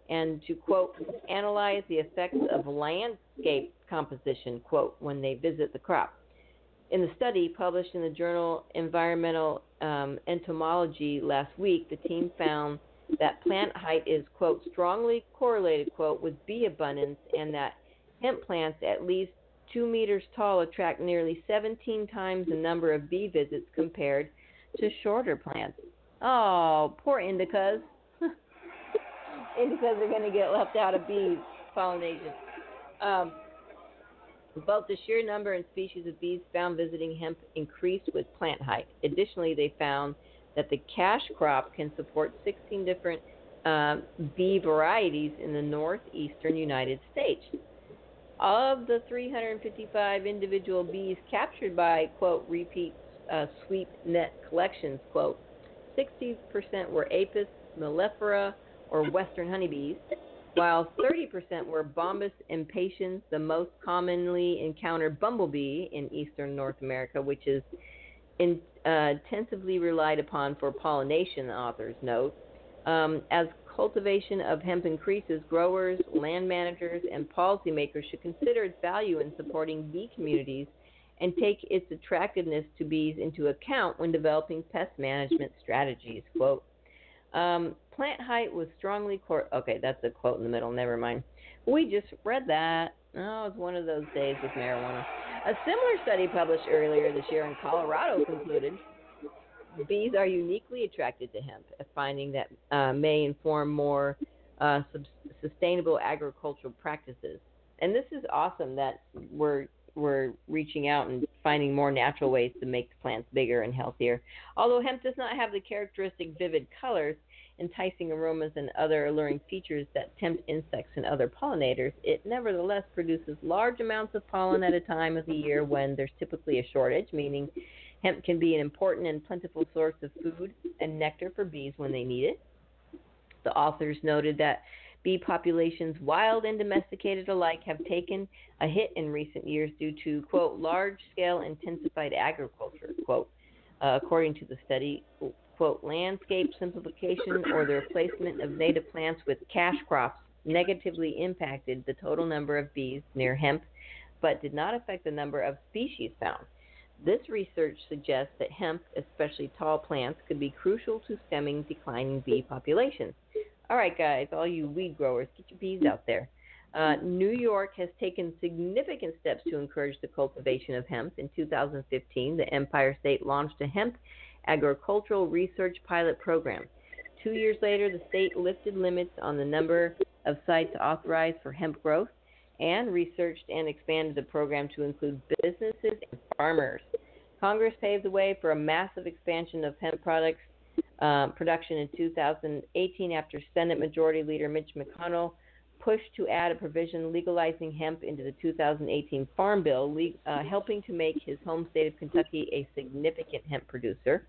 and to, quote, analyze the effects of landscape composition, quote, when they visit the crop. In the study published in the journal Environmental um, Entomology last week, the team found that plant height is, quote, strongly correlated, quote, with bee abundance and that hemp plants at least two meters tall attract nearly 17 times the number of bee visits compared to shorter plants. Oh, poor indicas. indicas are going to get left out of bee pollination. Um, both the sheer number and species of bees found visiting hemp increased with plant height. Additionally, they found that the cash crop can support 16 different uh, bee varieties in the northeastern United States. Of the 355 individual bees captured by, quote, repeat uh, sweep net collections, quote, 60% were Apis mellifera or western honeybees, while 30% were Bombus impatiens, the most commonly encountered bumblebee in eastern North America, which is in, uh, intensively relied upon for pollination, authors note. Um, as cultivation of hemp increases, growers, land managers, and policymakers should consider its value in supporting bee communities and take its attractiveness to bees into account when developing pest management strategies. Quote, um, plant height was strongly cor- okay. That's a quote in the middle. Never mind. We just read that. Oh, it's one of those days with marijuana. A similar study published earlier this year in Colorado concluded bees are uniquely attracted to hemp, a finding that uh, may inform more uh, sub- sustainable agricultural practices. And this is awesome that we're we're reaching out and finding more natural ways to make the plants bigger and healthier. Although hemp does not have the characteristic vivid colors, enticing aromas, and other alluring features that tempt insects and other pollinators, it nevertheless produces large amounts of pollen at a time of the year when there's typically a shortage, meaning hemp can be an important and plentiful source of food and nectar for bees when they need it. The authors noted that bee populations, wild and domesticated alike, have taken a hit in recent years due to, quote, large scale intensified agriculture, quote. Uh, according to the study, quote, landscape simplification or the replacement of native plants with cash crops negatively impacted the total number of bees near hemp, but did not affect the number of species found. This research suggests that hemp, especially tall plants, could be crucial to stemming declining bee populations. All right, guys, all you weed growers, get your bees out there. Uh, New York has taken significant steps to encourage the cultivation of hemp. In 2015, the Empire State launched a hemp agricultural research pilot program. Two years later, the state lifted limits on the number of sites authorized for hemp growth and researched and expanded the program to include businesses and farmers. Congress paved the way for a massive expansion of hemp products uh, production in 2018 after Senate Majority Leader Mitch McConnell pushed to add a provision legalizing hemp into the 2018 Farm Bill, uh, helping to make his home state of Kentucky a significant hemp producer.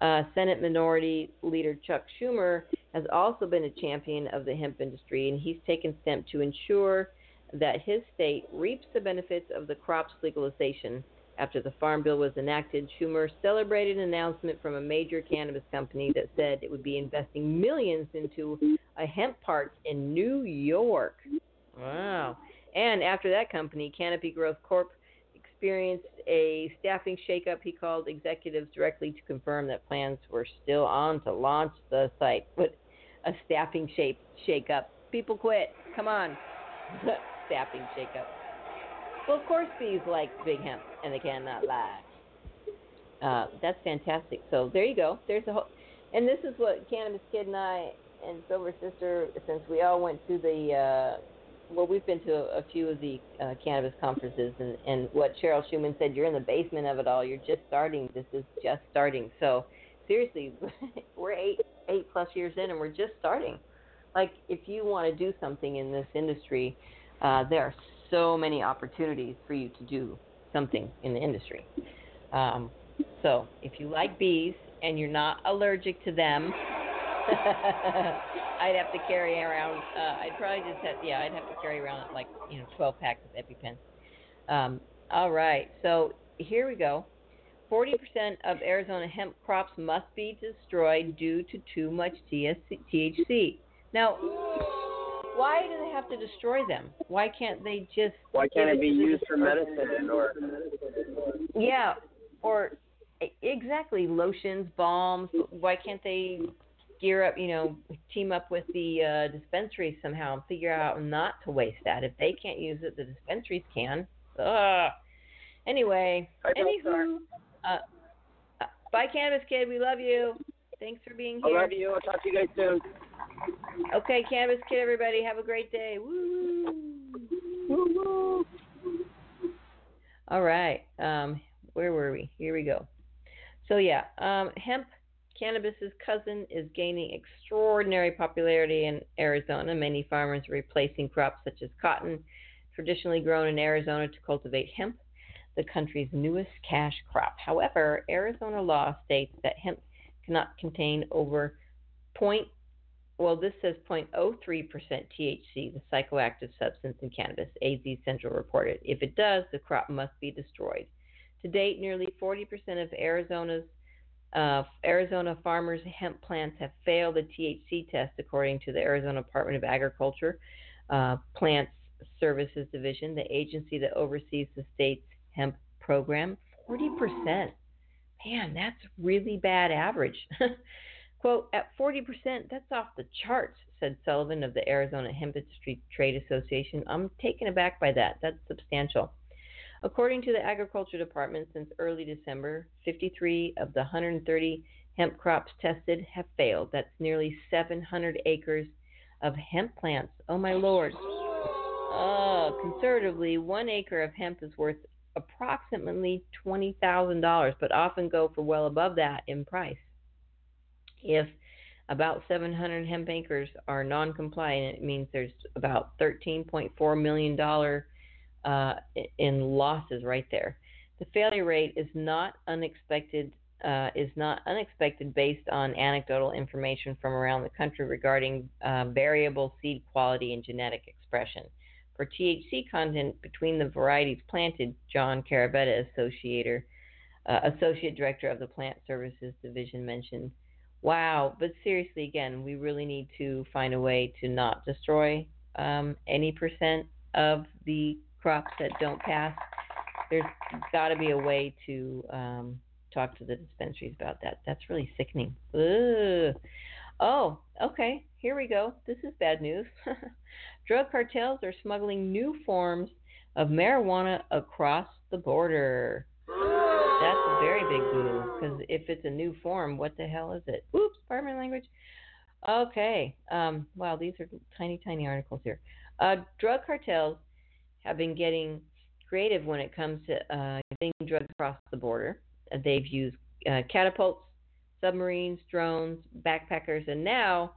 Uh, Senate Minority Leader Chuck Schumer has also been a champion of the hemp industry, and he's taken steps to ensure that his state reaps the benefits of the crop's legalization. After the Farm Bill was enacted, Schumer celebrated an announcement from a major cannabis company that said it would be investing millions into a hemp park in New York. Wow. And after that company, Canopy Growth Corp experienced a staffing shakeup. He called executives directly to confirm that plans were still on to launch the site. But a staffing shape shakeup. People quit. Come on. staffing shakeup. Well, of course, bees like big hemp, and they cannot lie. uh, that's fantastic. So there you go. There's a whole, and this is what Cannabis Kid and I and Silver Sister, since we all went to the, uh, well, we've been to a, a few of the uh, cannabis conferences, and and what Cheryl Shuman said, you're in the basement of it all. You're just starting. This is just starting. So seriously, we're eight eight plus years in, and we're just starting. Like if you want to do something in this industry, uh, there are so many opportunities for you to do something in the industry. Um, so if you like bees and you're not allergic to them, I'd have to carry around. Uh, I'd probably just have, yeah, I'd have to carry around like you know 12 packs of EpiPen. Um, all right, so here we go. 40% of Arizona hemp crops must be destroyed due to too much THC. Now, why do they have to destroy them? Why can't they just? Why can't it be used for medicine or? Yeah, or exactly lotions, balms. Why can't they gear up? You know, team up with the uh, dispensaries somehow and figure out not to waste that. If they can't use it, the dispensaries can. Ugh. Anyway, anywho, uh, uh, bye, Cannabis Kid. We love you. Thanks for being here. I love you. I'll talk to you guys soon. Okay, Cannabis Kid, everybody, have a great day. Woo! Woo! All right. Um, where were we? Here we go. So yeah, um, hemp, cannabis's cousin, is gaining extraordinary popularity in Arizona. Many farmers are replacing crops such as cotton, traditionally grown in Arizona, to cultivate hemp, the country's newest cash crop. However, Arizona law states that hemp cannot contain over point well, this says 0.03% THC, the psychoactive substance in cannabis, AZ Central reported. If it does, the crop must be destroyed. To date, nearly 40% of Arizona's uh, Arizona farmers' hemp plants have failed the THC test, according to the Arizona Department of Agriculture uh, Plants Services Division, the agency that oversees the state's hemp program. 40%. Man, that's really bad average. Quote, at 40%, that's off the charts, said Sullivan of the Arizona Hemp Industry Trade Association. I'm taken aback by that. That's substantial. According to the Agriculture Department, since early December, 53 of the 130 hemp crops tested have failed. That's nearly 700 acres of hemp plants. Oh, my lord. Oh, conservatively, one acre of hemp is worth approximately $20,000, but often go for well above that in price. If about 700 hemp acres are non-compliant, it means there's about 13.4 million dollar uh, in losses right there. The failure rate is not unexpected. Uh, is not unexpected based on anecdotal information from around the country regarding uh, variable seed quality and genetic expression. For THC content between the varieties planted, John Caravetta, associator, uh, associate director of the Plant Services Division, mentioned Wow, but seriously, again, we really need to find a way to not destroy um, any percent of the crops that don't pass. There's got to be a way to um, talk to the dispensaries about that. That's really sickening. Ugh. Oh, okay. Here we go. This is bad news. Drug cartels are smuggling new forms of marijuana across the border. That's a very big boo. Because if it's a new form, what the hell is it? Oops, pardon my language. Okay. Um, wow, these are tiny, tiny articles here. Uh, drug cartels have been getting creative when it comes to uh, getting drugs across the border. Uh, they've used uh, catapults, submarines, drones, backpackers, and now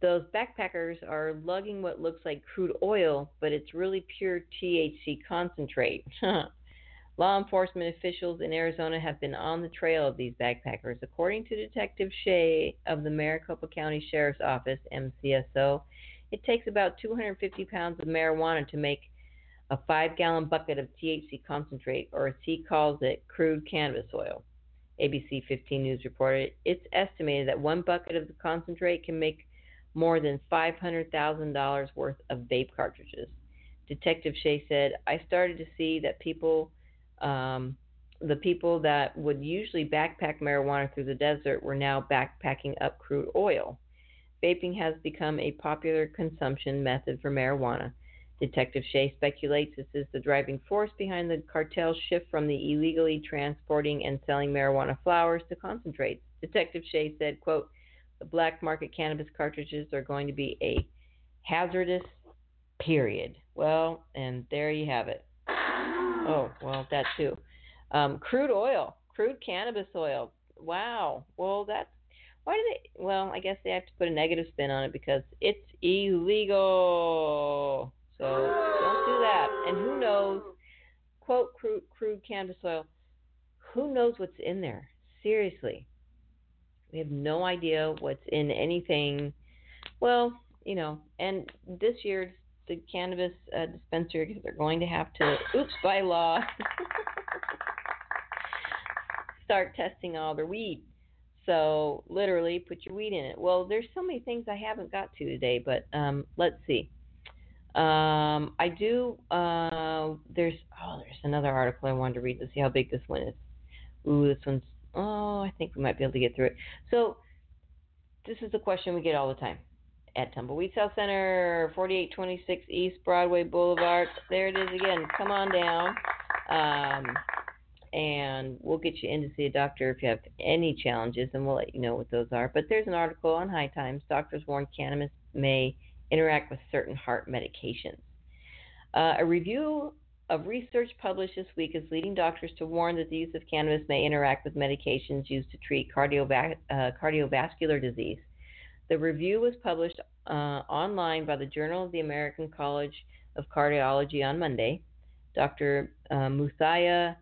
those backpackers are lugging what looks like crude oil, but it's really pure THC concentrate. Law enforcement officials in Arizona have been on the trail of these backpackers. According to Detective Shea of the Maricopa County Sheriff's Office, MCSO, it takes about 250 pounds of marijuana to make a five gallon bucket of THC concentrate, or as he calls it, crude cannabis oil. ABC 15 News reported it's estimated that one bucket of the concentrate can make more than $500,000 worth of vape cartridges. Detective Shea said, I started to see that people um, the people that would usually backpack marijuana through the desert were now backpacking up crude oil. Vaping has become a popular consumption method for marijuana. Detective Shea speculates this is the driving force behind the cartel's shift from the illegally transporting and selling marijuana flowers to concentrates. Detective Shea said, quote, the black market cannabis cartridges are going to be a hazardous period. Well, and there you have it. Oh, well, that too. Um, crude oil, crude cannabis oil. Wow. Well, that's why do they? Well, I guess they have to put a negative spin on it because it's illegal. So don't do that. And who knows? Quote crude, crude cannabis oil. Who knows what's in there? Seriously, we have no idea what's in anything. Well, you know, and this year the cannabis uh, they're going to have to, oops, by law, start testing all their weed. So literally, put your weed in it. Well, there's so many things I haven't got to today, but um, let's see. Um, I do. Uh, there's oh, there's another article I wanted to read to see how big this one is. Ooh, this one's. Oh, I think we might be able to get through it. So, this is the question we get all the time at Tumbleweed South Center, 4826 East Broadway Boulevard. There it is again. Come on down. Um, and we'll get you in to see a doctor if you have any challenges, and we'll let you know what those are. But there's an article on High Times. Doctors warn cannabis may interact with certain heart medications. Uh, a review of research published this week is leading doctors to warn that the use of cannabis may interact with medications used to treat cardiova- uh, cardiovascular disease. The review was published uh, online by the Journal of the American College of Cardiology on Monday. Dr. Uh, Muthiah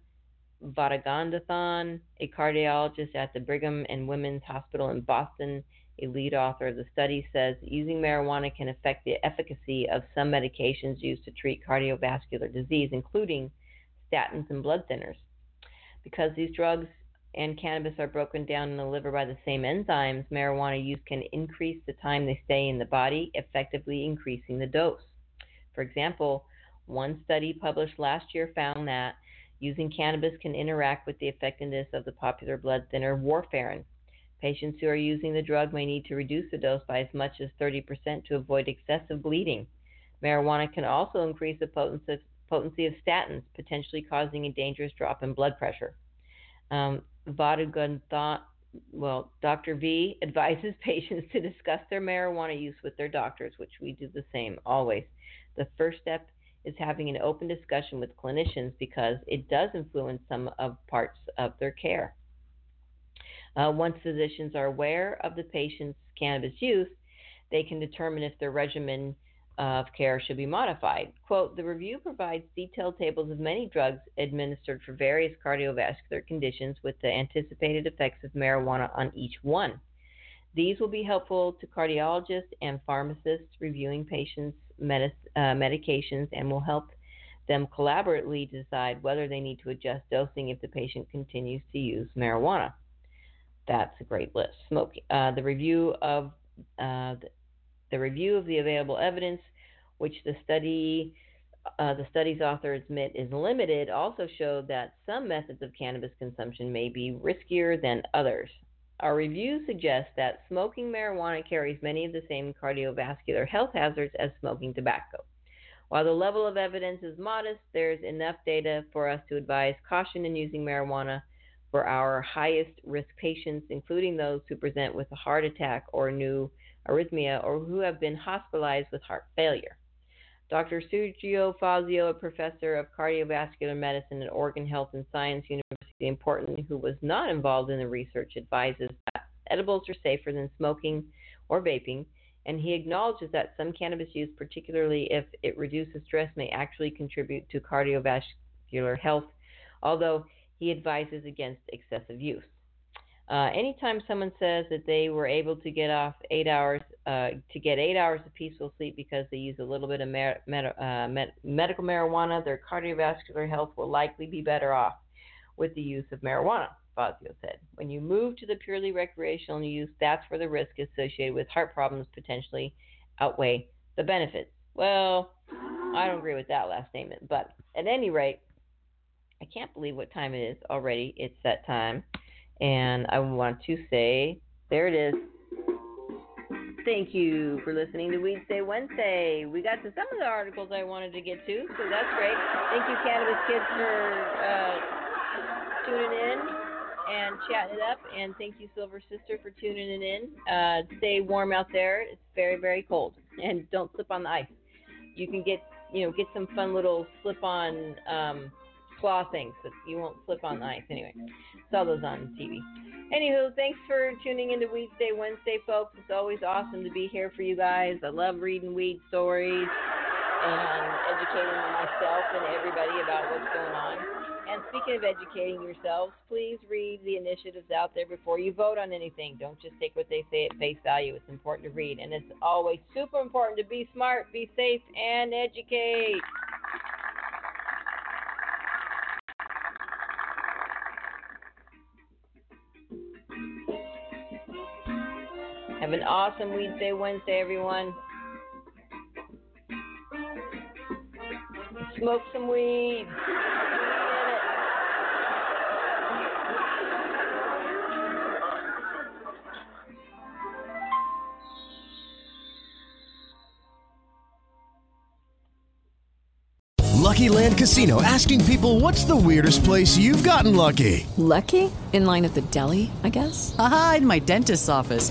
Vaduganathan, a cardiologist at the Brigham and Women's Hospital in Boston, a lead author of the study, says using marijuana can affect the efficacy of some medications used to treat cardiovascular disease, including statins and blood thinners. Because these drugs and cannabis are broken down in the liver by the same enzymes, marijuana use can increase the time they stay in the body, effectively increasing the dose. For example, one study published last year found that using cannabis can interact with the effectiveness of the popular blood thinner warfarin. Patients who are using the drug may need to reduce the dose by as much as 30% to avoid excessive bleeding. Marijuana can also increase the potency of statins, potentially causing a dangerous drop in blood pressure. Um, well, Dr. V advises patients to discuss their marijuana use with their doctors, which we do the same always. The first step is having an open discussion with clinicians because it does influence some of parts of their care. Uh, once physicians are aware of the patient's cannabis use, they can determine if their regimen of care should be modified. Quote, the review provides detailed tables of many drugs administered for various cardiovascular conditions with the anticipated effects of marijuana on each one. These will be helpful to cardiologists and pharmacists reviewing patients' medis- uh, medications and will help them collaboratively decide whether they need to adjust dosing if the patient continues to use marijuana. That's a great list. Uh, the review of uh, the, the review of the available evidence, which the study uh, the study's authors admit is limited, also showed that some methods of cannabis consumption may be riskier than others. Our review suggests that smoking marijuana carries many of the same cardiovascular health hazards as smoking tobacco. While the level of evidence is modest, there's enough data for us to advise caution in using marijuana for our highest risk patients, including those who present with a heart attack or new arrhythmia or who have been hospitalized with heart failure. Dr. Sergio Fazio, a professor of cardiovascular medicine at Oregon Health and Science University in Portland, who was not involved in the research, advises that edibles are safer than smoking or vaping, and he acknowledges that some cannabis use, particularly if it reduces stress, may actually contribute to cardiovascular health, although he advises against excessive use. Uh, anytime someone says that they were able to get off eight hours, uh, to get eight hours of peaceful sleep because they use a little bit of med- uh, med- medical marijuana, their cardiovascular health will likely be better off with the use of marijuana, Fazio said. When you move to the purely recreational use, that's where the risk associated with heart problems potentially outweigh the benefits. Well, I don't agree with that last statement, but at any rate, I can't believe what time it is already. It's that time. And I want to say, there it is. thank you for listening to Weedsday Wednesday. We got to some of the articles I wanted to get to, so that's great. Thank you, Cannabis Kids, for uh, tuning in and chatting it up. And thank you, Silver Sister, for tuning in. Uh, stay warm out there. It's very, very cold. And don't slip on the ice. You can get, you know, get some fun little slip-on um, claw things, but you won't slip on the ice anyway. Saw those on TV. Anywho, thanks for tuning into Weedsday Wednesday, folks. It's always awesome to be here for you guys. I love reading weed stories and educating myself and everybody about what's going on. And speaking of educating yourselves, please read the initiatives out there before you vote on anything. Don't just take what they say at face value. It's important to read. And it's always super important to be smart, be safe, and educate. Have an awesome Weedsday Wednesday, everyone. Smoke some weed. Lucky Land Casino asking people what's the weirdest place you've gotten lucky? Lucky? In line at the deli, I guess? Aha, in my dentist's office.